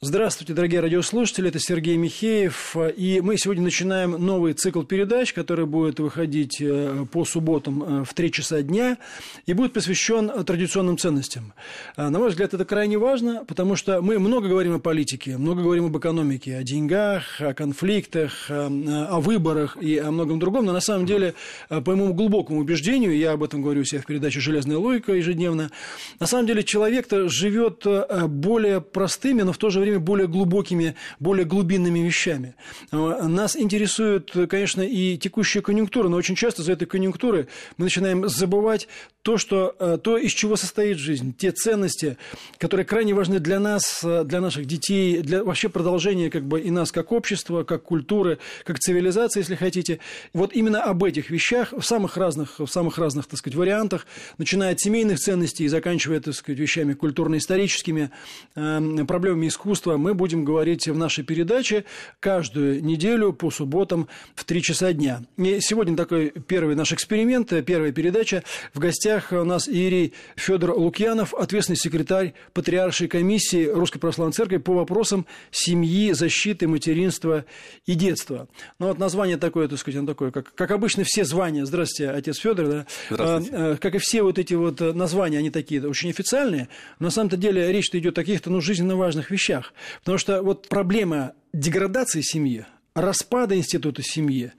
Здравствуйте, дорогие радиослушатели, это Сергей Михеев, и мы сегодня начинаем новый цикл передач, который будет выходить э, по субботам э, в 3 часа дня и будет посвящен традиционным ценностям. Э, на мой взгляд, это крайне важно, потому что мы много говорим о политике, много говорим об экономике, о деньгах, о конфликтах, о выборах и о многом другом, но на самом деле, по моему глубокому убеждению, я об этом говорю у себя в передаче «Железная логика» ежедневно, на самом деле человек-то живет более простыми, но в то же время время более глубокими, более глубинными вещами. Э, нас интересует, конечно, и текущая конъюнктура, но очень часто за этой конъюнктурой мы начинаем забывать то, что, э, то, из чего состоит жизнь, те ценности, которые крайне важны для нас, э, для наших детей, для вообще продолжения как бы и нас как общества, как культуры, как цивилизации, если хотите. Вот именно об этих вещах в самых разных, в самых разных, так сказать, вариантах, начиная от семейных ценностей и заканчивая, так сказать, вещами культурно-историческими, проблемами искусства, искусства мы будем говорить в нашей передаче каждую неделю по субботам в 3 часа дня. И сегодня такой первый наш эксперимент, первая передача. В гостях у нас Иерей Федор Лукьянов, ответственный секретарь Патриаршей комиссии Русской Православной Церкви по вопросам семьи, защиты, материнства и детства. Ну вот название такое, так сказать, оно такое, как, как обычно все звания. Здравствуйте, отец Федор. Да? Здравствуйте. А, как и все вот эти вот названия, они такие очень официальные. На самом-то деле речь идет о каких-то ну, жизненно важных вещах вещах. Потому что вот проблема деградации семьи, распада института семьи,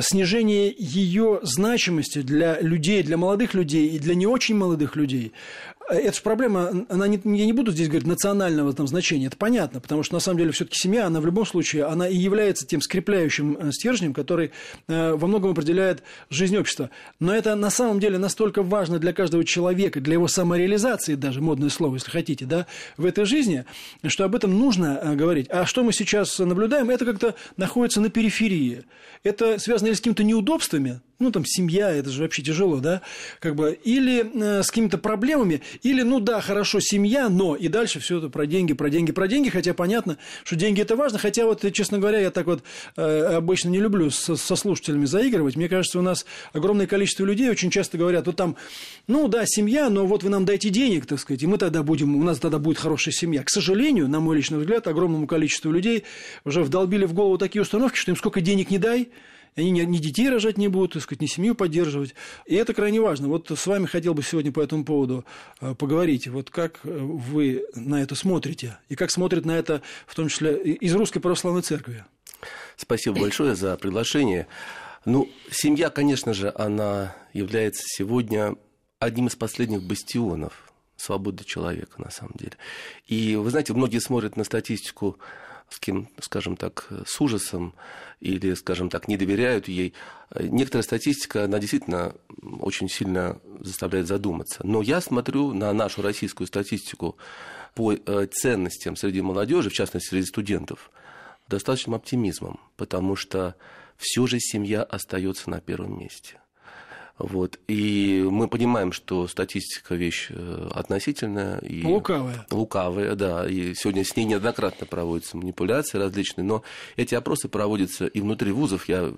снижение ее значимости для людей, для молодых людей и для не очень молодых людей, это же проблема, она не, я не буду здесь говорить национального там, значения, это понятно, потому что на самом деле все-таки семья, она в любом случае, она и является тем скрепляющим э, стержнем, который э, во многом определяет жизнь общества. Но это на самом деле настолько важно для каждого человека, для его самореализации даже, модное слово, если хотите, да, в этой жизни, что об этом нужно э, говорить. А что мы сейчас наблюдаем, это как-то находится на периферии. Это связано или с какими-то неудобствами, ну, там, семья, это же вообще тяжело, да, как бы, или э, с какими-то проблемами, или, ну, да, хорошо, семья, но, и дальше все это про деньги, про деньги, про деньги, хотя понятно, что деньги это важно, хотя вот, честно говоря, я так вот э, обычно не люблю со, со слушателями заигрывать, мне кажется, у нас огромное количество людей очень часто говорят, вот там, ну, да, семья, но вот вы нам дайте денег, так сказать, и мы тогда будем, у нас тогда будет хорошая семья. К сожалению, на мой личный взгляд, огромному количеству людей уже вдолбили в голову такие установки, что им сколько денег не дай, они ни, детей рожать не будут, так сказать, ни семью поддерживать. И это крайне важно. Вот с вами хотел бы сегодня по этому поводу э, поговорить. Вот как э, вы на это смотрите? И как смотрят на это, в том числе, из Русской Православной Церкви? Спасибо большое за приглашение. Ну, семья, конечно же, она является сегодня одним из последних бастионов свободы человека, на самом деле. И вы знаете, многие смотрят на статистику кем, скажем так, с ужасом или, скажем так, не доверяют ей. Некоторая статистика, она действительно очень сильно заставляет задуматься. Но я смотрю на нашу российскую статистику по э, ценностям среди молодежи, в частности, среди студентов, достаточным оптимизмом, потому что все же семья остается на первом месте. Вот. И мы понимаем, что статистика вещь э, относительная. И лукавая. Лукавая, да. И сегодня с ней неоднократно проводятся манипуляции различные. Но эти опросы проводятся и внутри вузов. Я э,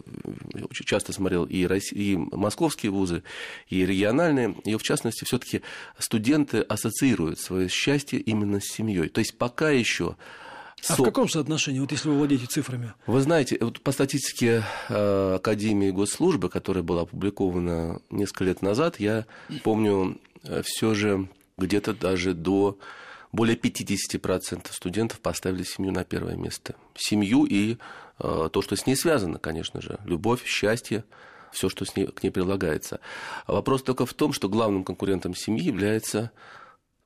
очень часто смотрел и, России, и московские вузы, и региональные. И в частности, все-таки студенты ассоциируют свое счастье именно с семьей. То есть пока еще а в каком соотношении, вот если вы владеете цифрами? Вы знаете, вот по статистике э, Академии госслужбы, которая была опубликована несколько лет назад, я помню э, все же где-то даже до более 50% студентов поставили семью на первое место. Семью и э, то, что с ней связано, конечно же. Любовь, счастье, все, что с ней, к ней прилагается. Вопрос только в том, что главным конкурентом семьи является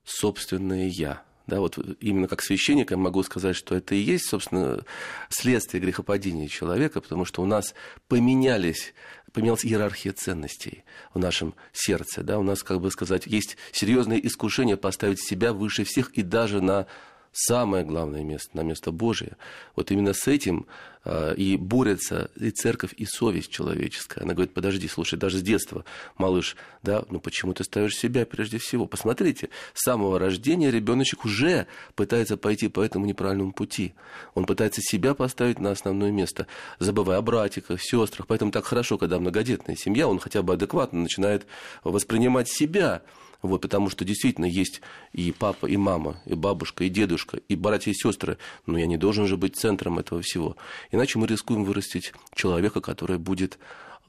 собственное «я», да, вот именно как священник я могу сказать, что это и есть, собственно, следствие грехопадения человека, потому что у нас поменялись поменялась иерархия ценностей в нашем сердце. Да? У нас, как бы сказать, есть серьезное искушение поставить себя выше всех и даже на самое главное место, на место Божие. Вот именно с этим а, и борется и церковь, и совесть человеческая. Она говорит, подожди, слушай, даже с детства, малыш, да, ну почему ты ставишь себя прежде всего? Посмотрите, с самого рождения ребеночек уже пытается пойти по этому неправильному пути. Он пытается себя поставить на основное место, забывая о братиках, сестрах. Поэтому так хорошо, когда многодетная семья, он хотя бы адекватно начинает воспринимать себя вот, потому что действительно есть и папа, и мама, и бабушка, и дедушка, и братья и сестры. Но я не должен же быть центром этого всего. Иначе мы рискуем вырастить человека, который будет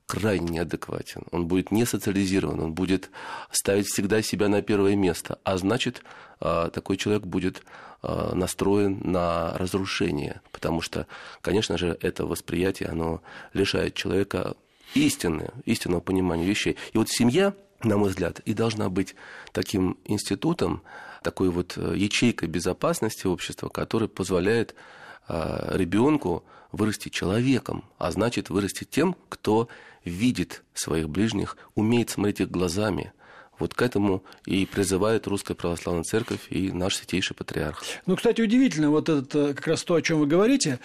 крайне неадекватен, он будет не социализирован, он будет ставить всегда себя на первое место, а значит, а, такой человек будет а, настроен на разрушение, потому что, конечно же, это восприятие, оно лишает человека истины, истинного понимания вещей. И вот семья на мой взгляд, и должна быть таким институтом, такой вот э, ячейкой безопасности общества, который позволяет э, ребенку вырасти человеком, а значит вырасти тем, кто видит своих ближних, умеет смотреть их глазами, вот к этому и призывает Русская Православная Церковь и наш святейший патриарх. Ну, кстати, удивительно, вот это как раз то, о чем вы говорите.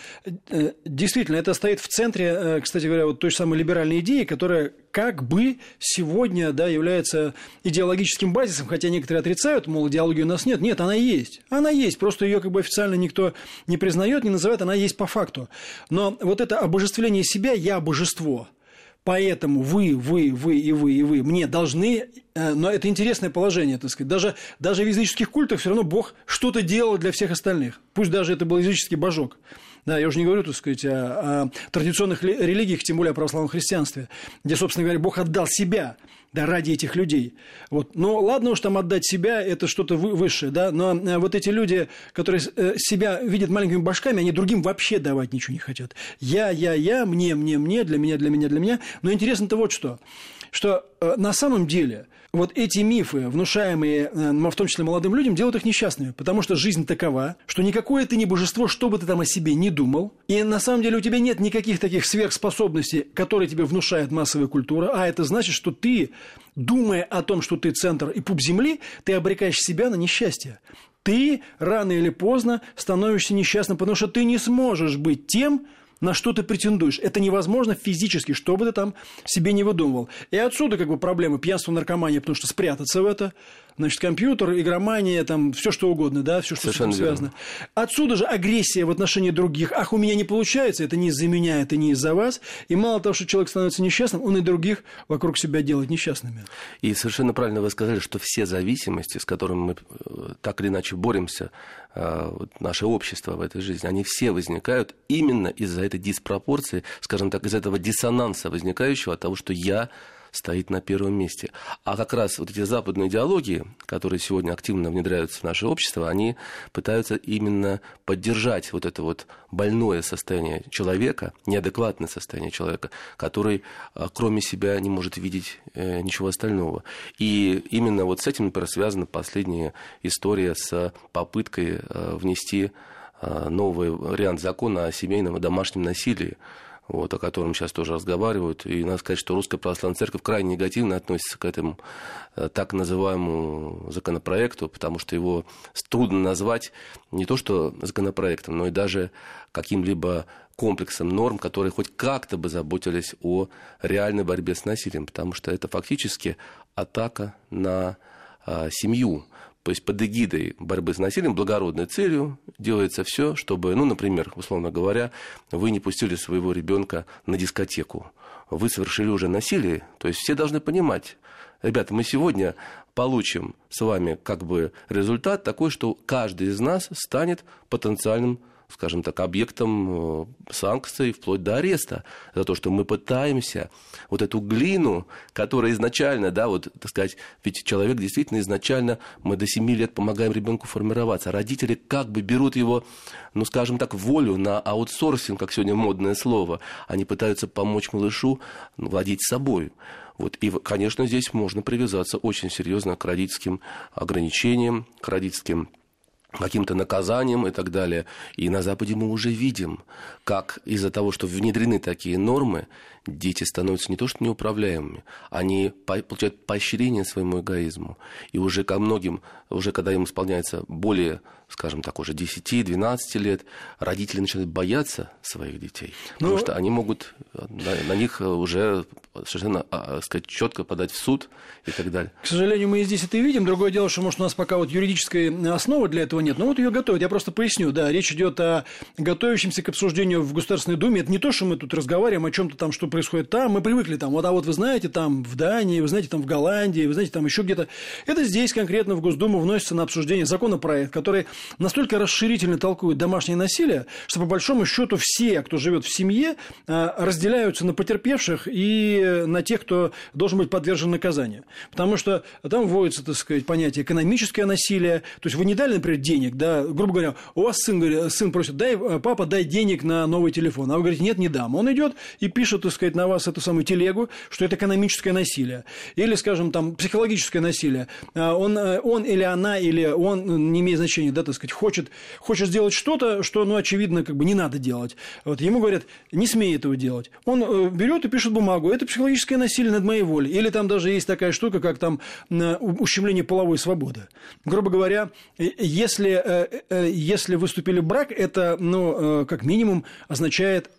Э, действительно, это стоит в центре, э, кстати говоря, вот той же самой либеральной идеи, которая как бы сегодня да, является идеологическим базисом, хотя некоторые отрицают, мол, идеологии у нас нет. Нет, она есть. Она есть, просто ее как бы официально никто не признает, не называет, она есть по факту. Но вот это обожествление себя, я божество – Поэтому вы, вы, вы и вы, и вы мне должны, э, но это интересное положение, так сказать, даже, даже в языческих культах все равно Бог что-то делал для всех остальных, пусть даже это был языческий божок. Да, я уже не говорю, так сказать, о, о традиционных религиях, тем более о православном христианстве, где, собственно говоря, Бог отдал себя да, ради этих людей. Вот. Но ладно уж там отдать себя, это что-то высшее, да, но э, вот эти люди, которые э, себя видят маленькими башками, они другим вообще давать ничего не хотят. Я, я, я, мне, мне, мне, для меня, для меня, для меня. Но интересно-то вот что, что э, на самом деле – вот эти мифы, внушаемые, э, в том числе молодым людям, делают их несчастными, потому что жизнь такова, что никакое ты не божество, что бы ты там о себе не думал, и на самом деле у тебя нет никаких таких сверхспособностей, которые тебе внушает массовая культура, а это значит, что ты, думая о том, что ты центр и пуп земли, ты обрекаешь себя на несчастье. Ты рано или поздно становишься несчастным, потому что ты не сможешь быть тем, на что ты претендуешь. Это невозможно физически, что бы ты там себе не выдумывал. И отсюда как бы проблемы пьянства, наркомания, потому что спрятаться в это, значит, компьютер, игромания, там, все что угодно, да, все, что Совершенно с этим связано. Верно. Отсюда же агрессия в отношении других. Ах, у меня не получается, это не из-за меня, это не из-за вас. И мало того, что человек становится несчастным, он и других вокруг себя делает несчастными. И совершенно правильно вы сказали, что все зависимости, с которыми мы э, так или иначе боремся, э, наше общество в этой жизни, они все возникают именно из-за этой диспропорции, скажем так, из этого диссонанса возникающего от того, что я стоит на первом месте. А как раз вот эти западные идеологии, которые сегодня активно внедряются в наше общество, они пытаются именно поддержать вот это вот больное состояние человека, неадекватное состояние человека, который а, кроме себя не может видеть э, ничего остального. И именно вот с этим, например, связана последняя история с попыткой э, внести э, новый вариант закона о семейном и домашнем насилии вот, о котором сейчас тоже разговаривают. И надо сказать, что Русская Православная Церковь крайне негативно относится к этому э, так называемому законопроекту, потому что его трудно назвать не то что законопроектом, но и даже каким-либо комплексом норм, которые хоть как-то бы заботились о реальной борьбе с насилием, потому что это фактически атака на а, семью то есть под эгидой борьбы с насилием, благородной целью делается все, чтобы, ну, например, условно говоря, вы не пустили своего ребенка на дискотеку, вы совершили уже насилие, то есть все должны понимать, ребята, мы сегодня получим с вами как бы результат такой, что каждый из нас станет потенциальным скажем так, объектом э, санкций вплоть до ареста за то, что мы пытаемся вот эту глину, которая изначально, да, вот, так сказать, ведь человек действительно изначально, мы до 7 лет помогаем ребенку формироваться, родители как бы берут его, ну, скажем так, волю на аутсорсинг, как сегодня модное слово, они пытаются помочь малышу владеть собой. Вот. И, конечно, здесь можно привязаться очень серьезно к родительским ограничениям, к родительским каким-то наказанием и так далее. И на Западе мы уже видим, как из-за того, что внедрены такие нормы, дети становятся не то что неуправляемыми, они получают поощрение своему эгоизму. И уже ко многим, уже когда им исполняется более скажем так, уже 10-12 лет, родители начинают бояться своих детей. Ну, потому что они могут на, на них уже совершенно а, сказать, четко подать в суд и так далее. К сожалению, мы и здесь это и видим. Другое дело, что, может, у нас пока вот юридической основы для этого нет. Но вот ее готовят. Я просто поясню. Да, речь идет о готовящемся к обсуждению в Государственной Думе. Это не то, что мы тут разговариваем о чем-то там, что происходит там. Мы привыкли там. Вот, а вот вы знаете, там в Дании, вы знаете, там в Голландии, вы знаете, там еще где-то. Это здесь конкретно в Госдуму вносится на обсуждение законопроект, который настолько расширительно толкует домашнее насилие, что по большому счету все, кто живет в семье, а, разделяются на потерпевших и на тех, кто должен быть подвержен наказанию. Потому что там вводится, так сказать, понятие экономическое насилие. То есть вы не дали, например, денег, да, грубо говоря, у вас сын, сын просит, дай, папа, дай денег на новый телефон. А вы говорите, нет, не дам. Он идет и пишет, так сказать, на вас эту самую телегу, что это экономическое насилие. Или, скажем, там, психологическое насилие. А он, он или она, или он, не имеет значения, да, так сказать, хочет, хочет сделать что-то, что, ну, очевидно, как бы не надо делать. Вот ему говорят, не смей этого делать. Он э, берет и пишет бумагу. Это психологическое насилие над моей волей. Или там даже есть такая штука, как там ущемление половой свободы. Грубо говоря, если, э, э, если выступили брак, это, ну, как минимум означает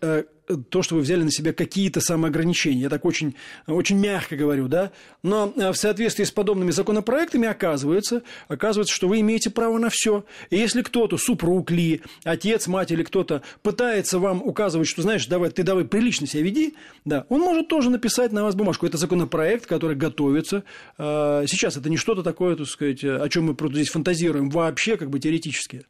то, что вы взяли на себя какие-то самоограничения. Я так очень, очень мягко говорю, да. Но э, в соответствии с подобными законопроектами оказывается, оказывается, что вы имеете право на все. И если кто-то, супруг ли, отец, мать или кто-то пытается вам указывать, что, знаешь, давай, ты давай прилично себя веди, да, он может тоже написать на вас бумажку. Это законопроект, который готовится. Э, сейчас это не что-то такое, так сказать, о чем мы здесь фантазируем, вообще как бы теоретически.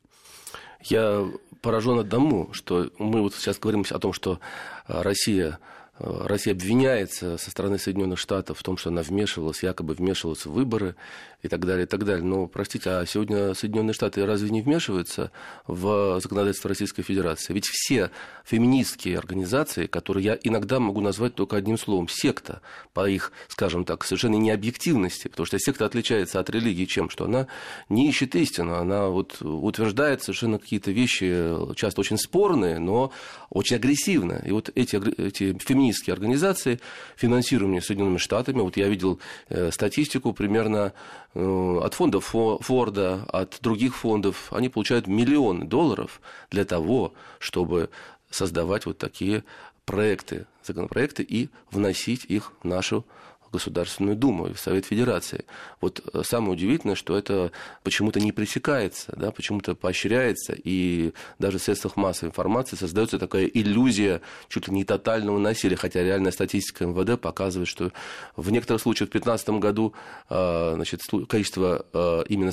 Я поражен одному, что мы вот сейчас говорим о том, что Россия Россия обвиняется со стороны Соединенных Штатов в том, что она вмешивалась, якобы вмешивалась в выборы и так далее, и так далее. Но, простите, а сегодня Соединенные Штаты разве не вмешиваются в законодательство Российской Федерации? Ведь все феминистские организации, которые я иногда могу назвать только одним словом, секта, по их, скажем так, совершенно необъективности, потому что секта отличается от религии чем? Что она не ищет истину, она вот утверждает совершенно какие-то вещи, часто очень спорные, но очень агрессивно. И вот эти, эти феминистские организации, финансируемые Соединенными Штатами, вот я видел э, статистику примерно Э, от фонда Форда, от других фондов, они получают миллионы долларов для того, чтобы создавать вот такие проекты, законопроекты и вносить их в нашу Государственную Думу и в Совет Федерации. Вот э, самое удивительное, что это почему-то не пресекается, да, почему-то поощряется, и даже в средствах массовой информации создается такая иллюзия чуть ли не тотального насилия, хотя реальная статистика МВД показывает, что в некоторых случаях в 2015 году э, значит, количество э, именно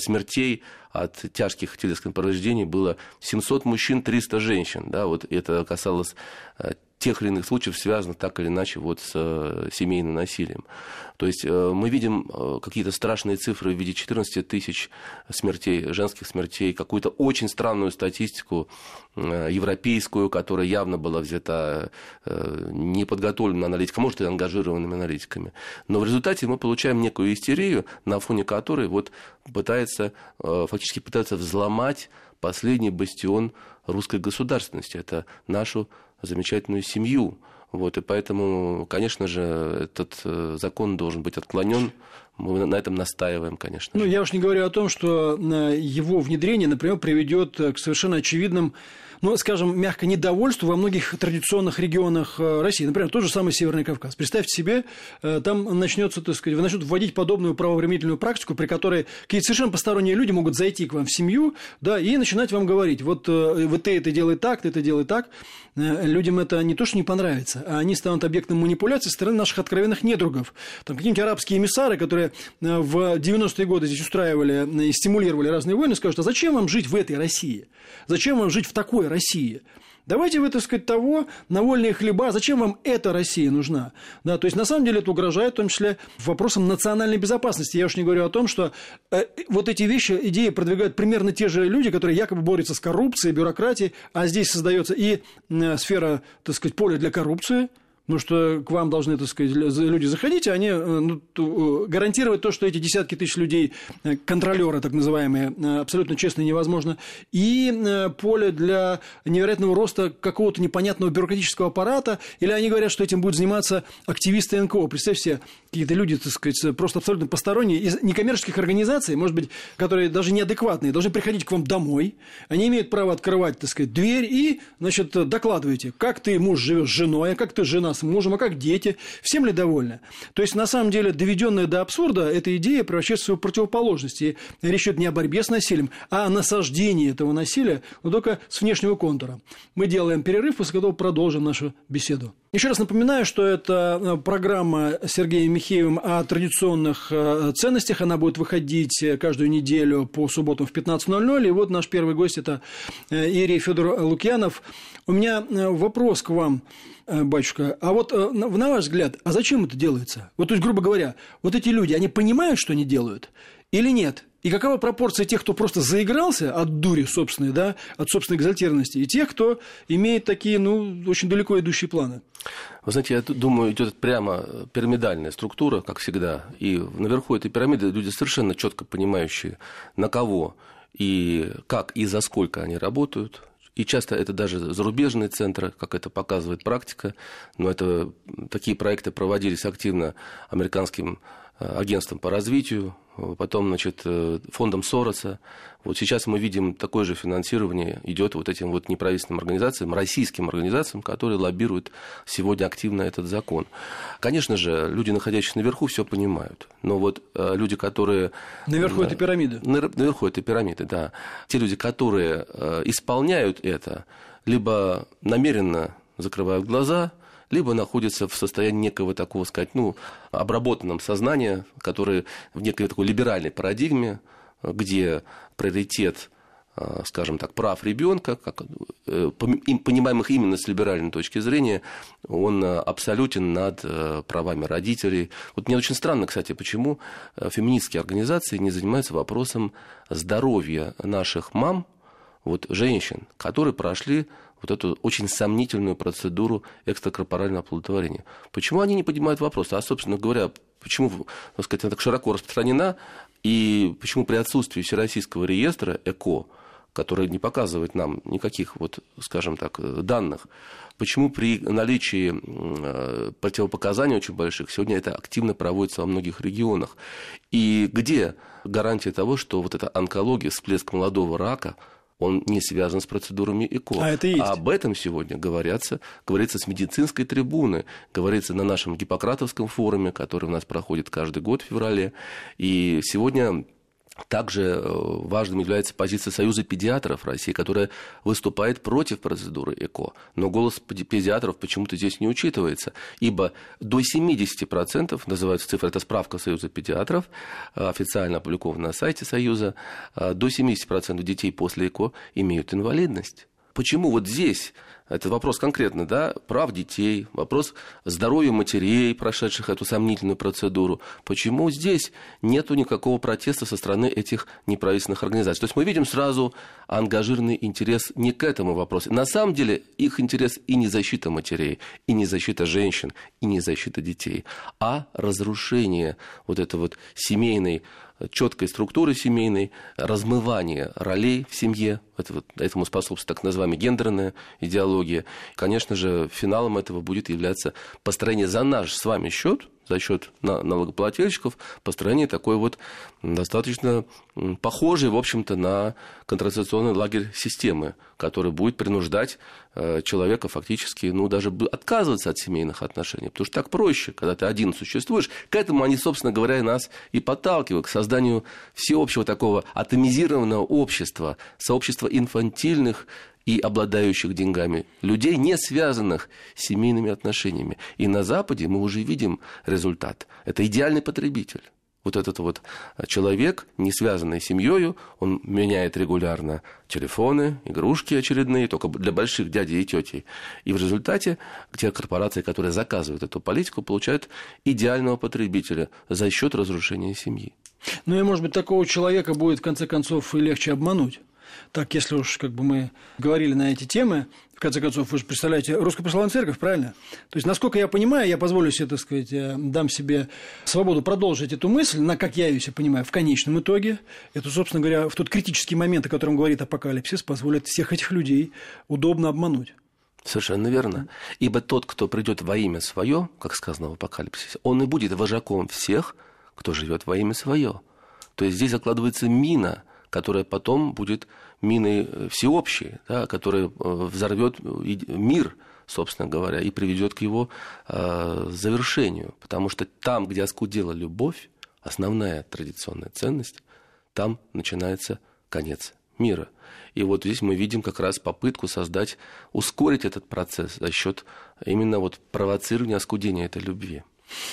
смертей от тяжких телесных повреждений было 700 мужчин, 300 женщин. Да, вот это касалось тех или иных случаев, связанных так или иначе вот с э, семейным насилием. То есть э, мы видим э, какие-то страшные цифры в виде 14 тысяч смертей, женских смертей, какую-то очень странную статистику европейскую, которая явно была взята неподготовленными аналитиками, может, и ангажированными аналитиками. Но в результате мы получаем некую истерию, на фоне которой вот пытается, фактически пытается взломать последний бастион русской государственности. Это нашу замечательную семью. Вот, и поэтому, конечно же, этот э, закон должен быть отклонен. Мы на этом настаиваем, конечно. Ну, я уж не говорю о том, что э, его внедрение, например, приведет к совершенно очевидным ну, скажем, мягко недовольству во многих традиционных регионах э, России. Например, тот же самый Северный Кавказ. Представьте себе, э, там начнется, так сказать, начнут вводить подобную правовременительную практику, при которой какие-то совершенно посторонние люди могут зайти к вам в семью, да, и начинать вам говорить, вот, э, вот ты это делай так, ты это делай так. Людям это не то, что не понравится, а они станут объектом манипуляции со стороны наших откровенных недругов. Там какие-нибудь арабские эмиссары, которые в 90-е годы здесь устраивали и стимулировали разные войны, скажут, а зачем вам жить в этой России? Зачем вам жить в такой такой России. Давайте вы, так сказать, того, на вольные хлеба, зачем вам эта Россия нужна? Да, то есть, на самом деле, это угрожает в том числе вопросам национальной безопасности. Я уж не говорю о том, что э, вот эти вещи, идеи продвигают примерно те же люди, которые якобы борются с коррупцией, бюрократией, а здесь создается и э, сфера, так сказать, поля для коррупции – Ну, что к вам должны, так сказать, люди заходить, а они э, ну, э, гарантировать то, что эти десятки тысяч людей, э, контролеры так называемые, абсолютно честно невозможно. И поле для невероятного роста какого-то непонятного бюрократического аппарата, или они говорят, что этим будут заниматься активисты НКО. Представьте себе, какие-то люди, так сказать, просто абсолютно посторонние, из некоммерческих организаций, может быть, которые даже неадекватные, должны приходить к вам домой, они имеют право открывать, так сказать, дверь и, значит, докладываете, как ты, муж, живешь с женой, а как ты, жена, с мужем, а как дети, всем ли довольны? То есть, на самом деле, доведенная до абсурда, эта идея превращается в противоположность. И речь идет не о борьбе с насилием, а о насаждении этого насилия, но только с внешнего контура. Мы делаем перерыв, после которого продолжим нашу беседу. Еще раз напоминаю, что это э, программа Сергея Михеевым о традиционных э, ценностях. Она будет выходить каждую неделю по субботам в 15.00. И вот наш первый гость – это э, Ирий Федор Лукьянов. У меня вопрос к вам. Э, батюшка, а вот э, на ваш взгляд, а зачем это делается? Вот, то есть, грубо говоря, вот эти люди, они понимают, что они делают или нет? И какова пропорция тех, кто просто заигрался от дури собственной, да, от собственной экзальтированности, и тех, кто имеет такие, ну, очень далеко идущие планы? Вы знаете, я думаю, идет прямо пирамидальная структура, как всегда. И наверху этой пирамиды люди совершенно четко понимающие, на кого и как и за сколько они работают, и часто это даже зарубежные центры, как это показывает практика, но это, такие проекты проводились активно американским э, агентством по развитию, потом, значит, э, фондом Сороса. Вот сейчас мы видим такое же финансирование идет вот этим вот неправительственным организациям, российским организациям, которые лоббируют сегодня активно этот закон. Конечно же, люди, находящиеся наверху, все понимают. Но вот э, люди, которые... Наверху этой пирамиды. Наверху этой пирамиды, да. Те люди, которые э, исполняют это, либо намеренно закрывают глаза – либо находится в состоянии некого такого, сказать, ну, обработанном сознания, которое в некой такой либеральной парадигме, где приоритет э, скажем так, прав ребенка, как, э, понимаемых именно с либеральной точки зрения, он абсолютен над э, правами родителей. Вот мне очень странно, кстати, почему феминистские организации не занимаются вопросом здоровья наших мам, вот, женщин, которые прошли вот эту очень сомнительную процедуру экстракорпорального оплодотворения. Почему они не поднимают вопрос? А, собственно говоря, почему, так сказать, она так широко распространена, и почему при отсутствии Всероссийского реестра ЭКО, который не показывает нам никаких, вот, скажем так, данных, почему при наличии э, противопоказаний очень больших сегодня это активно проводится во многих регионах, и где гарантия того, что вот эта онкология, всплеск молодого рака – он не связан с процедурами ЭКО. А это есть. А об этом сегодня говорятся, говорится с медицинской трибуны, говорится на нашем Гиппократовском форуме, который у нас проходит каждый год в феврале. И сегодня также э, важным является позиция Союза педиатров России, которая выступает против процедуры ЭКО. Но голос педиатров почему-то здесь не учитывается, ибо до 70%, называется цифра, это справка Союза педиатров, э, официально опубликована на сайте Союза, э, до 70% детей после ЭКО имеют инвалидность. Почему вот здесь это вопрос конкретно, да, прав детей, вопрос здоровья матерей, прошедших эту сомнительную процедуру. Почему здесь нету никакого протеста со стороны этих неправительственных организаций? То есть мы видим сразу ангажированный интерес не к этому вопросу. На самом деле их интерес и не защита матерей, и не защита женщин, и не защита детей, а разрушение вот этой вот семейной четкой структуры семейной, размывание ролей в семье, это вот, этому способствует так называемая гендерная идеология. Конечно же, финалом этого будет являться построение за наш с вами счет за счет налогоплательщиков построение такой вот достаточно похожей, в общем-то, на контрацепционный лагерь системы, который будет принуждать э, человека фактически, ну, даже отказываться от семейных отношений, потому что так проще, когда ты один существуешь. К этому они, собственно говоря, нас и подталкивают, к созданию всеобщего такого атомизированного общества, сообщества инфантильных и обладающих деньгами, людей, не связанных с семейными отношениями. И на Западе мы уже видим результат. Это идеальный потребитель. Вот этот вот человек, не связанный с семьей, он меняет регулярно телефоны, игрушки очередные, только для больших дядей и тетей. И в результате те корпорации, которые заказывают эту политику, получают идеального потребителя за счет разрушения семьи. Ну и, может быть, такого человека будет, в конце концов, и легче обмануть. Так, если уж как бы мы говорили на эти темы, в конце концов, вы же представляете Русскую Православную Церковь, правильно? То есть, насколько я понимаю, я позволю себе, так сказать, э, дам себе свободу продолжить эту мысль, на, как я ее себе понимаю, в конечном итоге, это, собственно говоря, в тот критический момент, о котором говорит апокалипсис, позволит всех этих людей удобно обмануть. Совершенно верно. Ибо тот, кто придет во имя свое, как сказано в Апокалипсисе, он и будет вожаком всех, кто живет во имя свое. То есть здесь закладывается мина, которая потом будет миной э, всеобщей, да, которая э, взорвет мир, собственно говоря, и приведет к его э, завершению. Потому что там, где оскудела любовь, основная традиционная ценность, там начинается конец мира. И вот здесь мы видим как раз попытку создать, ускорить этот процесс за счет именно вот провоцирования оскудения этой любви.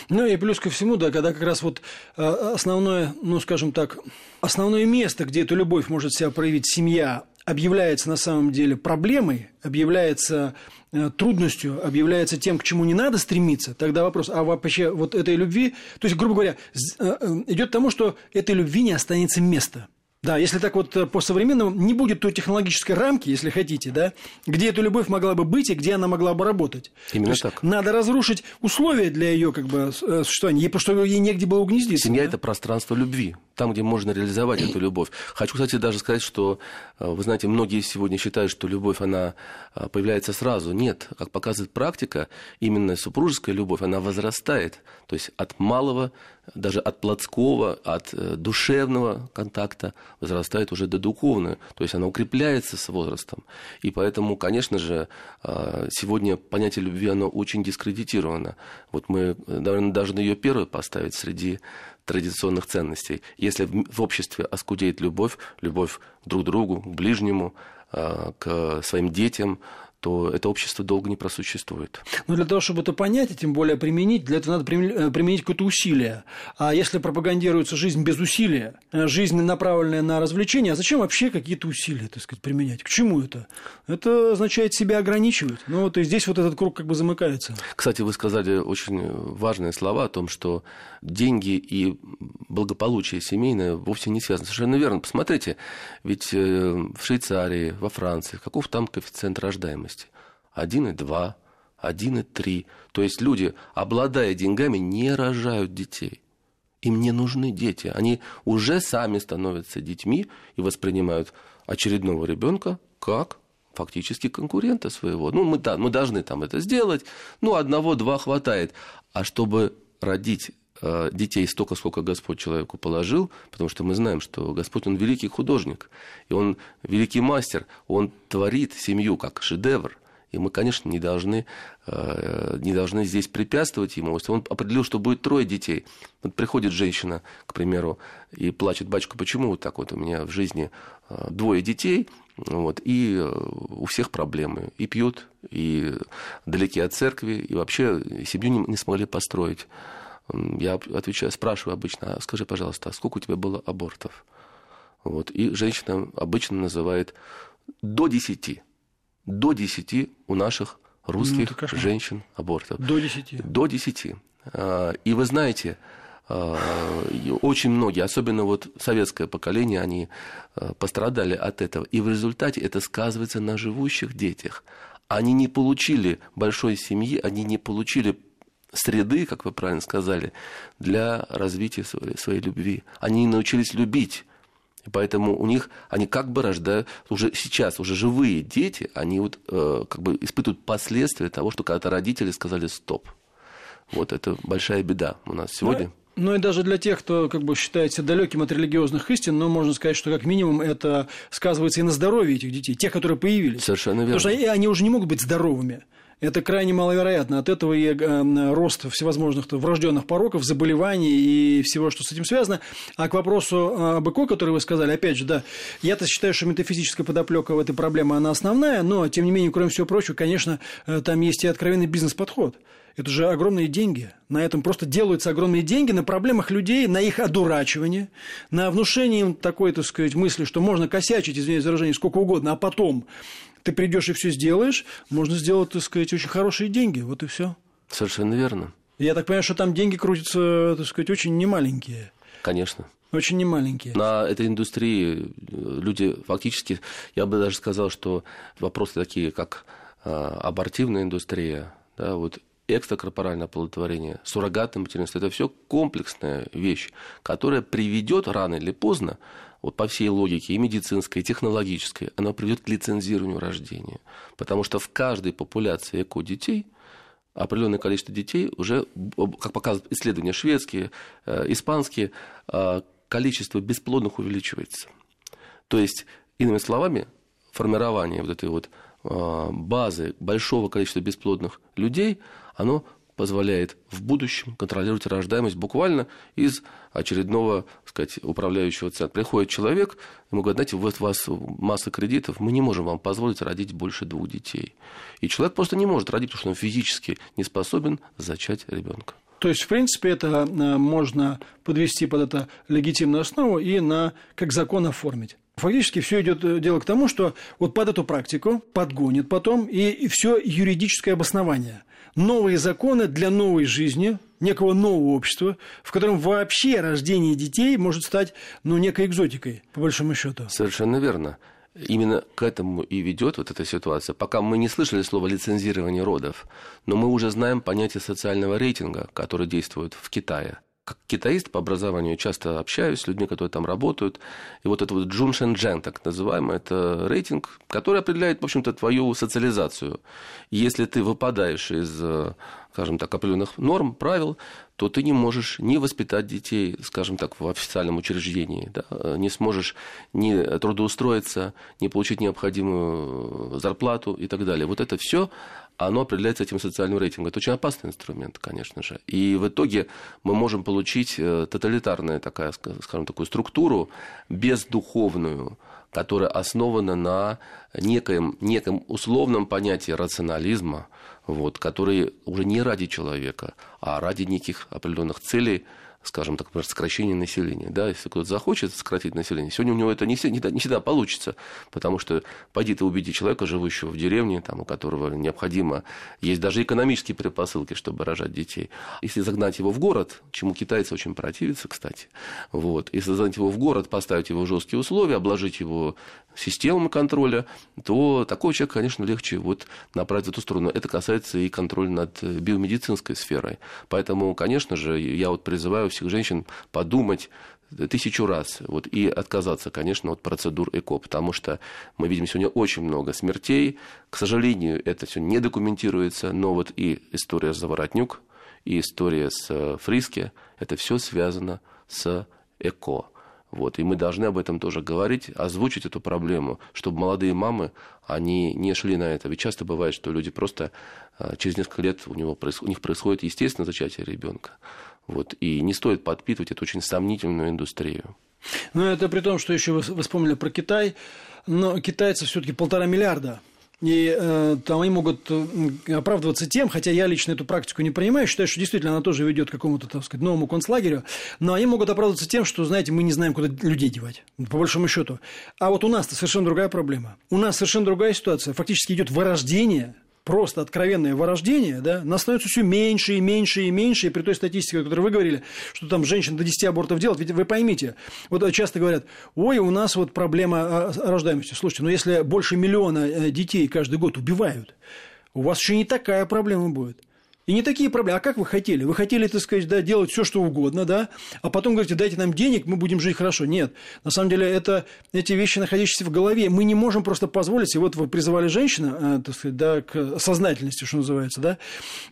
Ну и плюс ко всему, да, когда как раз вот э, основное, ну скажем так, основное место, где эту любовь может себя проявить семья, объявляется на самом деле проблемой, объявляется э, трудностью, объявляется тем, к чему не надо стремиться, тогда вопрос, а вообще вот этой любви, то есть, грубо говоря, э, идет к тому, что этой любви не останется места. Да, если так вот э, по-современному, не будет той технологической рамки, если хотите, да, где эта любовь могла бы быть и где она могла бы работать. Именно так. Надо разрушить условия для ее как бы э, существования, потому что ей негде было угнездиться. Семья да? – это пространство любви, там, где можно реализовать эту любовь. Хочу, кстати, даже сказать, что, э, вы знаете, многие сегодня считают, что любовь, она появляется сразу. Нет, как показывает практика, именно супружеская любовь, она возрастает. То есть от малого даже от плотского, от э, душевного контакта возрастает уже до духовного, то есть она укрепляется с возрастом. И поэтому, конечно же, сегодня понятие любви, оно очень дискредитировано. Вот мы, наверное, должны ее первой поставить среди традиционных ценностей. Если в обществе оскудеет любовь, любовь друг к другу, к ближнему, а, к своим детям, то это общество долго не просуществует. Но для того, чтобы это понять, и тем более применить, для этого надо э, применить какое-то усилие. А если пропагандируется жизнь без усилия, э, жизнь направленная на развлечение, а зачем вообще какие-то усилия, так сказать, применять? К чему это? Это означает себя ограничивать. Ну вот и здесь вот этот круг как бы замыкается. Кстати, вы сказали очень важные слова о том, что деньги и благополучие семейное вовсе не связаны. Совершенно верно. Посмотрите, ведь э, в Швейцарии, во Франции, каков там коэффициент рождаемости? 1,2, 1,3. То есть люди, обладая деньгами, не рожают детей. Им не нужны дети. Они уже сами становятся детьми и воспринимают очередного ребенка как фактически конкурента своего. Ну, мы, да, мы должны там это сделать. Ну, одного-два хватает. А чтобы родить э, детей столько, сколько Господь человеку положил, потому что мы знаем, что Господь, Он великий художник, и Он великий мастер, Он творит семью как шедевр. И мы, конечно, не должны, э, не должны здесь препятствовать ему. Если он определил, что будет трое детей, вот приходит женщина, к примеру, и плачет, батюшка, почему вот так вот у меня в жизни э, двое детей, вот, и э, у всех проблемы. И пьют, и далеки от церкви, и вообще семью не, не смогли построить. Я отвечаю, спрашиваю обычно, а скажи, пожалуйста, а сколько у тебя было абортов? Вот, и женщина обычно называет до десяти до 10 у наших русских ну, женщин абортов. До 10? До 10. А, и вы знаете, а, очень многие, особенно вот советское поколение, они а, пострадали от этого. И в результате это сказывается на живущих детях. Они не получили большой семьи, они не получили среды, как вы правильно сказали, для развития своей, своей любви. Они научились любить. И поэтому у них, они как бы рождают, уже сейчас, уже живые дети, они вот э, как бы испытывают последствия того, что когда-то родители сказали «стоп». Вот это большая беда у нас сегодня. Ну, ну и даже для тех, кто как бы считается далеким от религиозных истин, но можно сказать, что как минимум это сказывается и на здоровье этих детей, тех, которые появились. Совершенно верно. Потому что они уже не могут быть здоровыми. Это крайне маловероятно. От этого и э, рост всевозможных врожденных пороков, заболеваний и всего, что с этим связано. А к вопросу э, об ЭКО, который вы сказали, опять же, да, я-то считаю, что метафизическая подоплека в этой проблеме, она основная, но, тем не менее, кроме всего прочего, конечно, э, там есть и откровенный бизнес-подход. Это же огромные деньги. На этом просто делаются огромные деньги на проблемах людей, на их одурачивание, на внушение им такой, так сказать, мысли, что можно косячить, извиняюсь за выражение, сколько угодно, а потом ты придешь и все сделаешь, можно сделать, так сказать, очень хорошие деньги. Вот и все. Совершенно верно. Я так понимаю, что там деньги крутятся, так сказать, очень немаленькие. Конечно. Очень немаленькие. На этой индустрии э, люди фактически, я бы даже сказал, что вопросы такие, как э, абортивная индустрия, да, вот экстракорпоральное оплодотворение, суррогатное материнство, это все комплексная вещь, которая приведет рано или поздно, вот по всей логике, и медицинской, и технологической, она приведет к лицензированию рождения. Потому что в каждой популяции эко-детей определенное количество детей уже, как показывают исследования шведские, э, испанские, э, количество бесплодных увеличивается. То есть, иными словами, формирование вот этой вот э, базы большого количества бесплодных людей, оно позволяет в будущем контролировать рождаемость буквально из очередного, так сказать, управляющего центра. Приходит человек, ему говорят, знаете, вот у вас масса кредитов, мы не можем вам позволить родить больше двух детей. И человек просто не может родить, потому что он физически не способен зачать ребенка. То есть, в принципе, это э, можно подвести под это легитимную основу и на, как закон оформить. Фактически все идет э, дело к тому, что вот под эту практику подгонит потом и, и все юридическое обоснование. Новые законы для новой жизни, некого нового общества, в котором вообще рождение детей может стать ну, некой экзотикой, по большому счету. Совершенно верно. Именно к этому и ведет вот эта ситуация. Пока мы не слышали слово лицензирование родов, но мы уже знаем понятие социального рейтинга, который действует в Китае как китаист по образованию часто общаюсь с людьми, которые там работают. И вот это вот Джун Шен Джен, так называемый, это рейтинг, который определяет, в общем-то, твою социализацию. Если ты выпадаешь из, скажем так, определенных норм, правил, то ты не можешь ни воспитать детей, скажем так, в официальном учреждении, да, не сможешь ни трудоустроиться, ни получить необходимую зарплату и так далее. Вот это все оно определяется этим социальным рейтингом. Это очень опасный инструмент, конечно же. И в итоге мы можем получить э, тоталитарную, такая, скажем, такую структуру бездуховную, которая основана на некоем, неком условном понятии рационализма, вот, который уже не ради человека, а ради неких определенных целей, скажем так, например, сокращение населения. Да, если кто-то захочет сократить население, сегодня у него это не всегда, не всегда получится, потому что пойди ты убеди человека, живущего в деревне, там, у которого необходимо, есть даже экономические предпосылки, чтобы рожать детей. Если загнать его в город, чему китайцы очень противятся, кстати, вот, если загнать его в город, поставить его в жесткие условия, обложить его системами контроля, то такого человека, конечно, легче вот направить в эту сторону. Это касается и контроля над биомедицинской сферой. Поэтому, конечно же, я вот призываю всех женщин подумать тысячу раз вот, и отказаться, конечно, от процедур ЭКО, потому что мы видим сегодня очень много смертей. К сожалению, это все не документируется, но вот и история с Заворотнюк, и история с э, Фриски, это все связано с ЭКО. Вот, и мы должны об этом тоже говорить, озвучить эту проблему, чтобы молодые мамы, они не шли на это. Ведь часто бывает, что люди просто э, через несколько лет у, него, у них происходит естественное зачатие ребенка. Вот, и не стоит подпитывать эту очень сомнительную индустрию. Ну, это при том, что еще вы, вспомнили про Китай, но китайцев все-таки полтора миллиарда. И э, там они могут оправдываться тем, хотя я лично эту практику не принимаю, считаю, что действительно она тоже ведет к какому-то, так сказать, новому концлагерю, но они могут оправдываться тем, что, знаете, мы не знаем, куда людей девать, по большому счету. А вот у нас-то совершенно другая проблема. У нас совершенно другая ситуация. Фактически идет вырождение просто откровенное вырождение, да, нас становится все меньше и меньше и меньше, и при той статистике, о которой вы говорили, что там женщин до 10 абортов делают, ведь вы поймите, вот часто говорят, ой, у нас вот проблема а, рождаемости. Слушайте, но если больше миллиона э, детей каждый год убивают, у вас еще не такая проблема будет – и не такие проблемы. А как вы хотели? Вы хотели, так сказать, да, делать все, что угодно, да, а потом говорите, дайте нам денег, мы будем жить хорошо. Нет. На самом деле, это эти вещи, находящиеся в голове, мы не можем просто позволить. И вот вы призывали женщину, э, так сказать, да, к сознательности, что называется, да.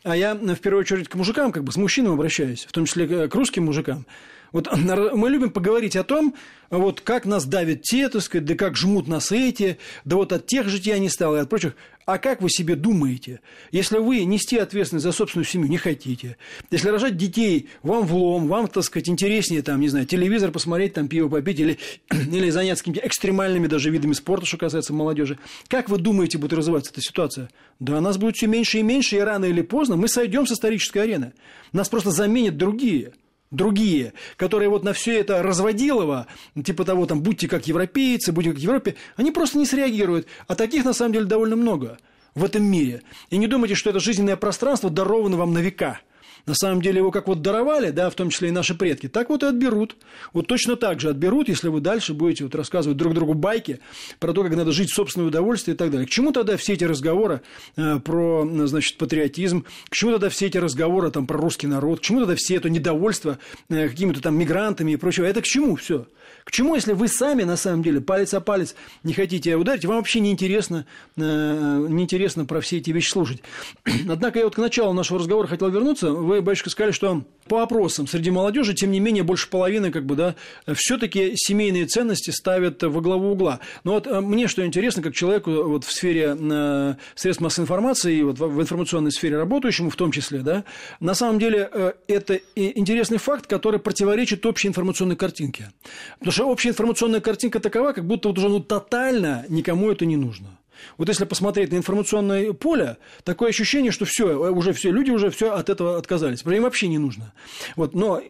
А я, в первую очередь, к мужикам, как бы, с мужчинами обращаюсь, в том числе к русским мужикам. Вот мы любим поговорить о том, вот как нас давят те, так сказать, да как жмут нас эти, да вот от тех жития не стало, и от прочих. А как вы себе думаете, если вы нести ответственность за собственную семью не хотите, если рожать детей вам влом, вам, так сказать, интереснее, там, не знаю, телевизор посмотреть, там, пиво попить или, или заняться какими-то экстремальными даже видами спорта, что касается молодежи, как вы думаете, будет развиваться эта ситуация? Да, нас будет все меньше и меньше, и рано или поздно мы сойдем с исторической арены. Нас просто заменят другие – другие, которые вот на все это разводилово, типа того, там, будьте как европейцы, будьте как в Европе, они просто не среагируют. А таких, на самом деле, довольно много в этом мире. И не думайте, что это жизненное пространство даровано вам на века. На самом деле его как вот даровали, да, в том числе и наши предки, так вот и отберут. Вот точно так же отберут, если вы дальше будете вот рассказывать друг другу байки про то, как надо жить в собственное удовольствие и так далее. К чему тогда все эти разговоры э, про, значит, патриотизм? К чему тогда все эти разговоры там про русский народ? К чему тогда все это недовольство э, какими-то там мигрантами и прочего? Это к чему все? К чему, если вы сами, на самом деле, палец о палец не хотите ударить, вам вообще неинтересно, э, неинтересно про все эти вещи слушать. Однако я вот к началу нашего разговора хотел вернуться. Вы, батюшка, сказали, что по опросам среди молодежи, тем не менее, больше половины, как бы, да, все-таки семейные ценности ставят во главу угла. Но вот э, мне что интересно, как человеку вот в сфере э, средств массовой информации и вот в информационной сфере работающему в том числе, да, на самом деле это интересный факт, который противоречит общей информационной картинке. Потому что общая информационная картинка такова, как будто вот уже ну, тотально никому это не нужно. Вот если посмотреть на информационное поле, такое ощущение, что все, уже все, люди уже все от этого отказались. Им вообще не нужно. Вот, но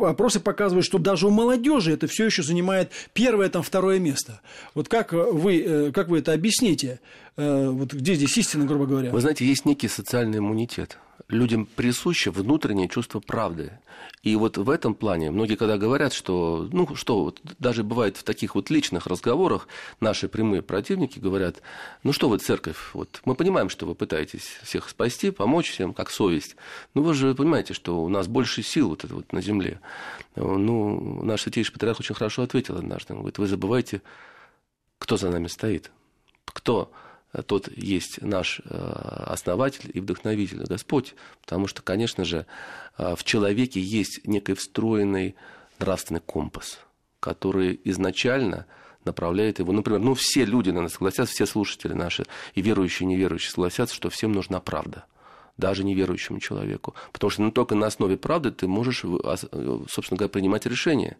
опросы показывают, что даже у молодежи это все еще занимает первое, там, второе место. Вот как вы, э, как вы это объясните? Э, вот где здесь истина, грубо говоря? Вы знаете, есть некий социальный иммунитет людям присуще внутреннее чувство правды. И вот в этом плане многие когда говорят, что, ну что, вот даже бывает в таких вот личных разговорах наши прямые противники говорят, ну что вы, церковь, вот мы понимаем, что вы пытаетесь всех спасти, помочь всем, как совесть, но вы же понимаете, что у нас больше сил вот это вот на земле. Ну, наш святейший патриарх очень хорошо ответил однажды, он говорит, вы забываете, кто за нами стоит, кто тот есть наш э, основатель и вдохновитель, Господь. Потому что, конечно же, э, в человеке есть некий встроенный нравственный компас, который изначально направляет его. Например, ну, все люди, наверное, согласятся, все слушатели наши, и верующие, и неверующие согласятся, что всем нужна правда даже неверующему человеку. Потому что ну, только на основе правды ты можешь, э, собственно говоря, принимать решения.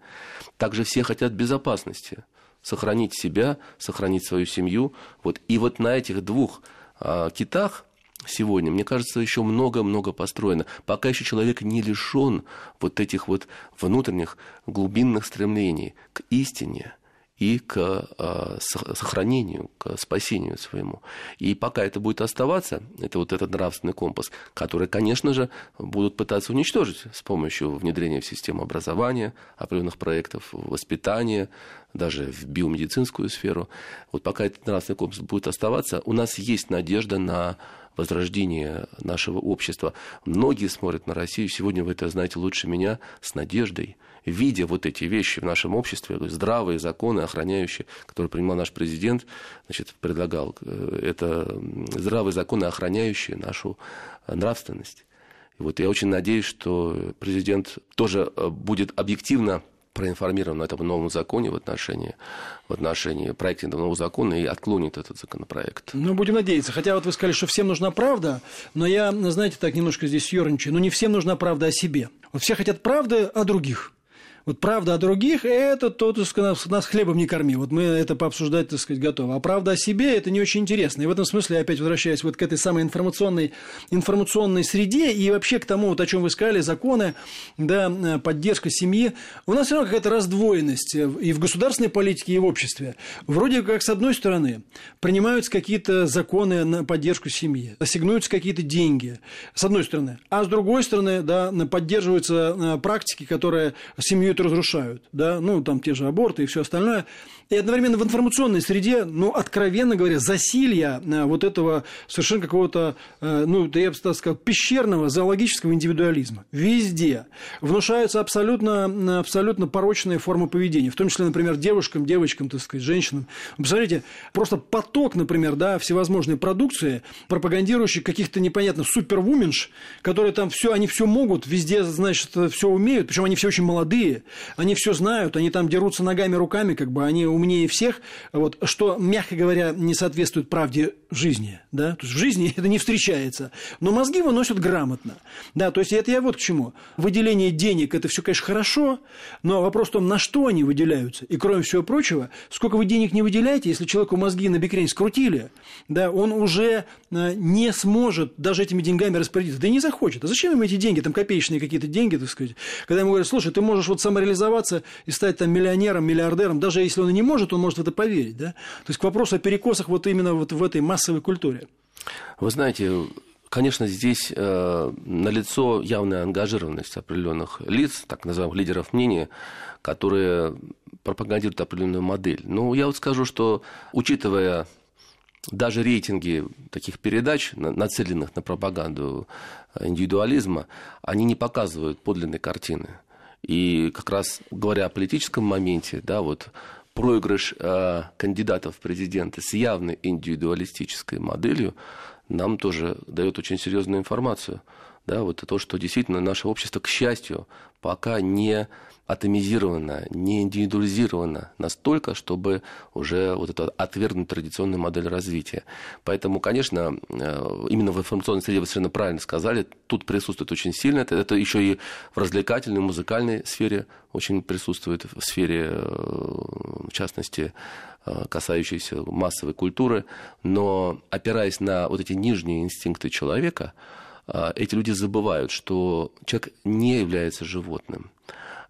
Также все хотят безопасности сохранить себя, сохранить свою семью. Вот. И вот на этих двух а, китах сегодня, мне кажется, еще много-много построено. Пока еще человек не лишен вот этих вот внутренних глубинных стремлений к истине, и к а, сохранению, к спасению своему. И пока это будет оставаться, это вот этот нравственный компас, который, конечно же, будут пытаться уничтожить с помощью внедрения в систему образования, определенных проектов воспитания, даже в биомедицинскую сферу. Вот пока этот нравственный компас будет оставаться, у нас есть надежда на возрождение нашего общества. Многие смотрят на Россию, сегодня вы это знаете лучше меня, с надеждой – видя вот эти вещи в нашем обществе, здравые законы, охраняющие, которые принимал наш президент, значит, предлагал, э, это здравые законы, охраняющие нашу нравственность. И вот я очень надеюсь, что президент тоже э, будет объективно проинформирован о этом новом законе в отношении, в отношении проекта нового закона и отклонит этот законопроект. Ну, будем надеяться. Хотя вот вы сказали, что всем нужна правда, но я, знаете, так немножко здесь ерничаю. Но не всем нужна правда о себе. Вот все хотят правды о других. Вот правда о других – это то, так сказать, нас хлебом не корми. Вот мы это пообсуждать, так сказать, готовы. А правда о себе – это не очень интересно. И в этом смысле, опять возвращаюсь вот к этой самой информационной, информационной среде и вообще к тому, вот о чем вы сказали, законы, да, поддержка семьи. У нас все равно какая-то раздвоенность и в государственной политике, и в обществе. Вроде как, с одной стороны, принимаются какие-то законы на поддержку семьи, ассигнуются какие-то деньги, с одной стороны. А с другой стороны, да, поддерживаются э, практики, которые семью это разрушают, да, ну, там те же аборты и все остальное и одновременно в информационной среде, ну, откровенно говоря, засилья э, вот этого совершенно какого-то, э, ну, я бы сказал, пещерного зоологического индивидуализма. Везде внушаются абсолютно, абсолютно порочные формы поведения, в том числе, например, девушкам, девочкам, так сказать, женщинам. Посмотрите, просто поток, например, да, всевозможной продукции, пропагандирующей каких-то непонятных супервуменш, которые там все, они все могут, везде, значит, все умеют, причем они все очень молодые, они все знают, они там дерутся ногами, руками, как бы они умнее всех, вот, что, мягко говоря, не соответствует правде жизни. Да? То есть в жизни это не встречается. Но мозги выносят грамотно. Да, то есть это я вот к чему. Выделение денег – это все, конечно, хорошо, но вопрос в том, на что они выделяются. И кроме всего прочего, сколько вы денег не выделяете, если человеку мозги на бекрень скрутили, да, он уже э, не сможет даже этими деньгами распорядиться. Да и не захочет. А зачем ему эти деньги, там копеечные какие-то деньги, так сказать, когда ему говорят, слушай, ты можешь вот самореализоваться и стать там миллионером, миллиардером, даже если он и не может, он может в это поверить. Да? То есть к вопросу о перекосах вот именно вот в этой массовой культуре. Вы знаете, Конечно, здесь э, налицо явная ангажированность определенных лиц, так называемых лидеров мнения, которые пропагандируют определенную модель. Но я вот скажу, что учитывая даже рейтинги таких передач, нацеленных на пропаганду индивидуализма, они не показывают подлинной картины. И как раз говоря о политическом моменте, да, вот проигрыш э, кандидатов в президенты с явной индивидуалистической моделью нам тоже дает очень серьезную информацию. Да, вот то, что действительно наше общество, к счастью, пока не атомизировано, не индивидуализировано настолько, чтобы уже вот это отвергнуть традиционную модель развития. Поэтому, конечно, э, именно в информационной среде вы совершенно правильно сказали, тут присутствует очень сильно, это, это еще и в развлекательной, музыкальной сфере очень присутствует, в сфере, э, в частности, э, касающейся массовой культуры, но опираясь на вот эти нижние инстинкты человека, эти люди забывают, что человек не является животным.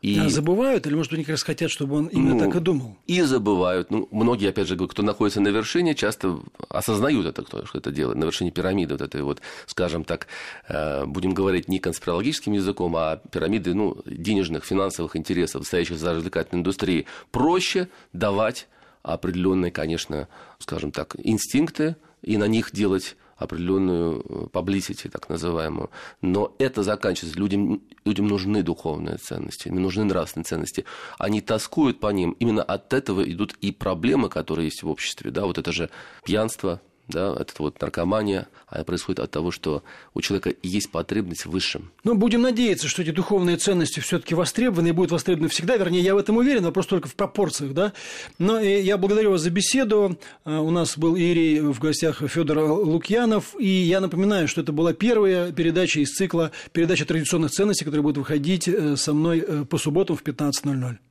И... А забывают, или, может, у них раз хотят, чтобы он именно ну, так и думал? И забывают. Ну, многие, опять же, кто находится на вершине, часто осознают это, кто это делает, на вершине пирамиды, вот этой вот, скажем так, э, будем говорить не конспирологическим языком, а пирамиды ну, денежных, финансовых интересов, стоящих за развлекательной индустрией. Проще давать определенные, конечно, скажем так, инстинкты и на них делать определенную publicity, так называемую. Но это заканчивается. Людям, людям нужны духовные ценности, им нужны нравственные ценности. Они тоскуют по ним. Именно от этого идут и проблемы, которые есть в обществе. Да? Вот это же пьянство, да, это вот наркомания, она происходит от того, что у человека есть потребность в высшем. Ну, будем надеяться, что эти духовные ценности все-таки востребованы и будут востребованы всегда. Вернее, я в этом уверен, вопрос только в пропорциях, да. Но я благодарю вас за беседу. А, у нас был Ирий в гостях Федор Лукьянов. И я напоминаю, что это была первая передача из цикла передача традиционных ценностей, которая будет выходить э, со мной э, по субботам в 15.00.